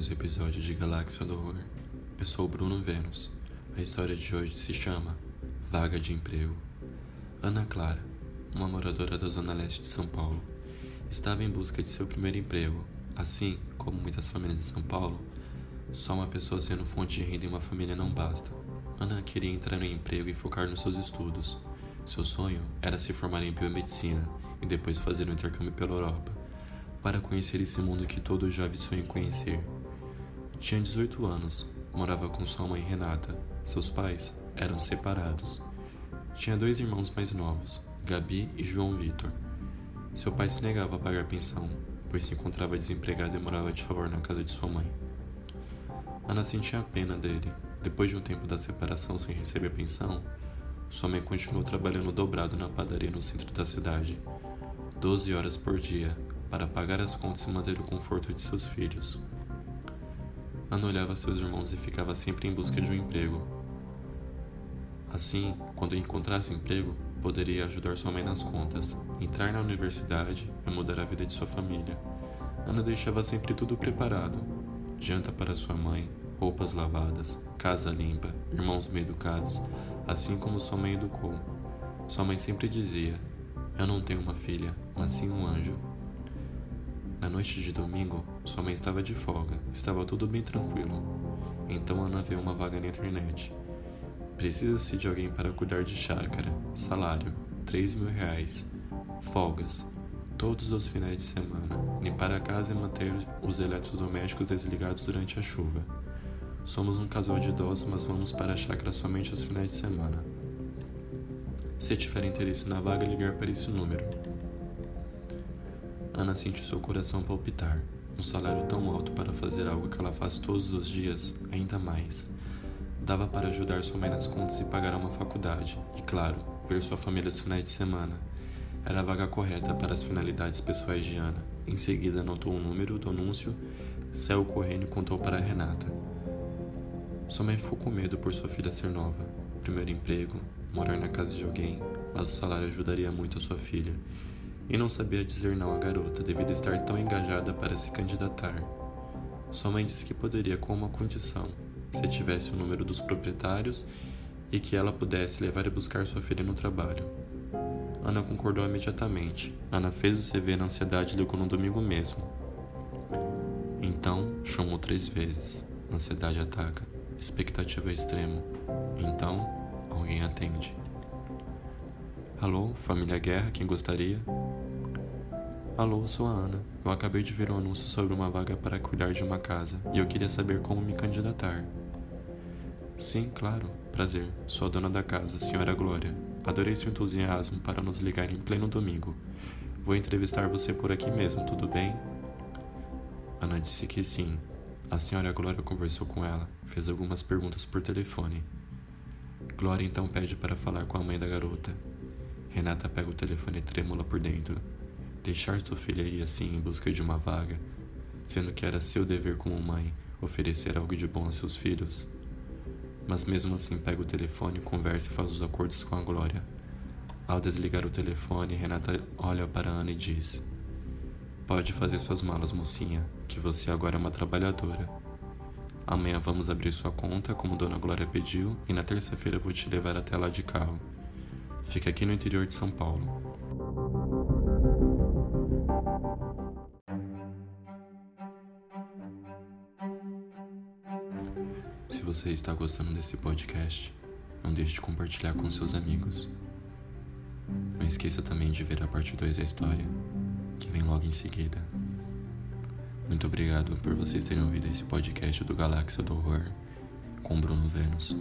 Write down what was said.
mais um episódio de Galáxia do Horror. Eu sou o Bruno Vênus. A história de hoje se chama Vaga de Emprego. Ana Clara, uma moradora da zona leste de São Paulo, estava em busca de seu primeiro emprego. Assim como muitas famílias de São Paulo, só uma pessoa sendo fonte de renda em uma família não basta. Ana queria entrar no emprego e focar nos seus estudos. Seu sonho era se formar em biomedicina e depois fazer um intercâmbio pela Europa para conhecer esse mundo que todo jovem sonha em conhecer. Tinha 18 anos, morava com sua mãe Renata. Seus pais eram separados. Tinha dois irmãos mais novos, Gabi e João Vitor. Seu pai se negava a pagar pensão, pois se encontrava desempregado e morava de favor na casa de sua mãe. Ana sentia pena dele. Depois de um tempo da separação sem receber pensão, sua mãe continuou trabalhando dobrado na padaria no centro da cidade, 12 horas por dia, para pagar as contas e manter o conforto de seus filhos. Ana olhava seus irmãos e ficava sempre em busca de um emprego. Assim, quando encontrasse emprego, poderia ajudar sua mãe nas contas, entrar na universidade e mudar a vida de sua família. Ana deixava sempre tudo preparado: janta para sua mãe, roupas lavadas, casa limpa, irmãos bem educados, assim como sua mãe educou. Sua mãe sempre dizia: Eu não tenho uma filha, mas sim um anjo. Na noite de domingo, sua mãe estava de folga, estava tudo bem tranquilo. Então Ana vê uma vaga na internet. Precisa-se de alguém para cuidar de chácara. Salário: 3 mil reais. Folgas: todos os finais de semana. Limpar a casa e manter os eletrodomésticos desligados durante a chuva. Somos um casal de idosos, mas vamos para a chácara somente aos finais de semana. Se tiver interesse na vaga, ligar para esse número. Ana sente seu coração palpitar. Um salário tão alto para fazer algo que ela faz todos os dias, ainda mais. Dava para ajudar sua mãe nas contas e pagar uma faculdade, e claro, ver sua família nos finais de semana. Era a vaga correta para as finalidades pessoais de Ana. Em seguida, anotou o número do anúncio, saiu correndo e contou para Renata. Sua mãe ficou com medo por sua filha ser nova, primeiro emprego, morar na casa de alguém, mas o salário ajudaria muito a sua filha e não sabia dizer não à garota devido a estar tão engajada para se candidatar. Sua mãe disse que poderia com uma condição, se tivesse o número dos proprietários e que ela pudesse levar e buscar sua filha no trabalho. Ana concordou imediatamente. Ana fez o CV na ansiedade e ligou no domingo mesmo. Então, chamou três vezes. Ansiedade ataca. Expectativa extremo. Então, alguém atende. Alô, família Guerra, quem gostaria? Alô, sou a Ana. Eu acabei de ver um anúncio sobre uma vaga para cuidar de uma casa e eu queria saber como me candidatar. Sim, claro. Prazer. Sou a dona da casa, senhora Glória. Adorei seu entusiasmo para nos ligar em pleno domingo. Vou entrevistar você por aqui mesmo, tudo bem? Ana disse que sim. A senhora Glória conversou com ela, fez algumas perguntas por telefone. Glória então pede para falar com a mãe da garota Renata pega o telefone trêmula por dentro. Deixar sua filha ir assim em busca de uma vaga, sendo que era seu dever como mãe oferecer algo de bom a seus filhos. Mas mesmo assim pega o telefone, conversa e faz os acordos com a Glória. Ao desligar o telefone, Renata olha para Ana e diz: Pode fazer suas malas, mocinha, que você agora é uma trabalhadora. Amanhã vamos abrir sua conta, como Dona Glória pediu, e na terça-feira vou te levar até lá de carro. Fica aqui no interior de São Paulo. Se você está gostando desse podcast, não deixe de compartilhar com seus amigos. Não esqueça também de ver a parte 2 da história, que vem logo em seguida. Muito obrigado por vocês terem ouvido esse podcast do Galáxia do Horror com Bruno Vênus.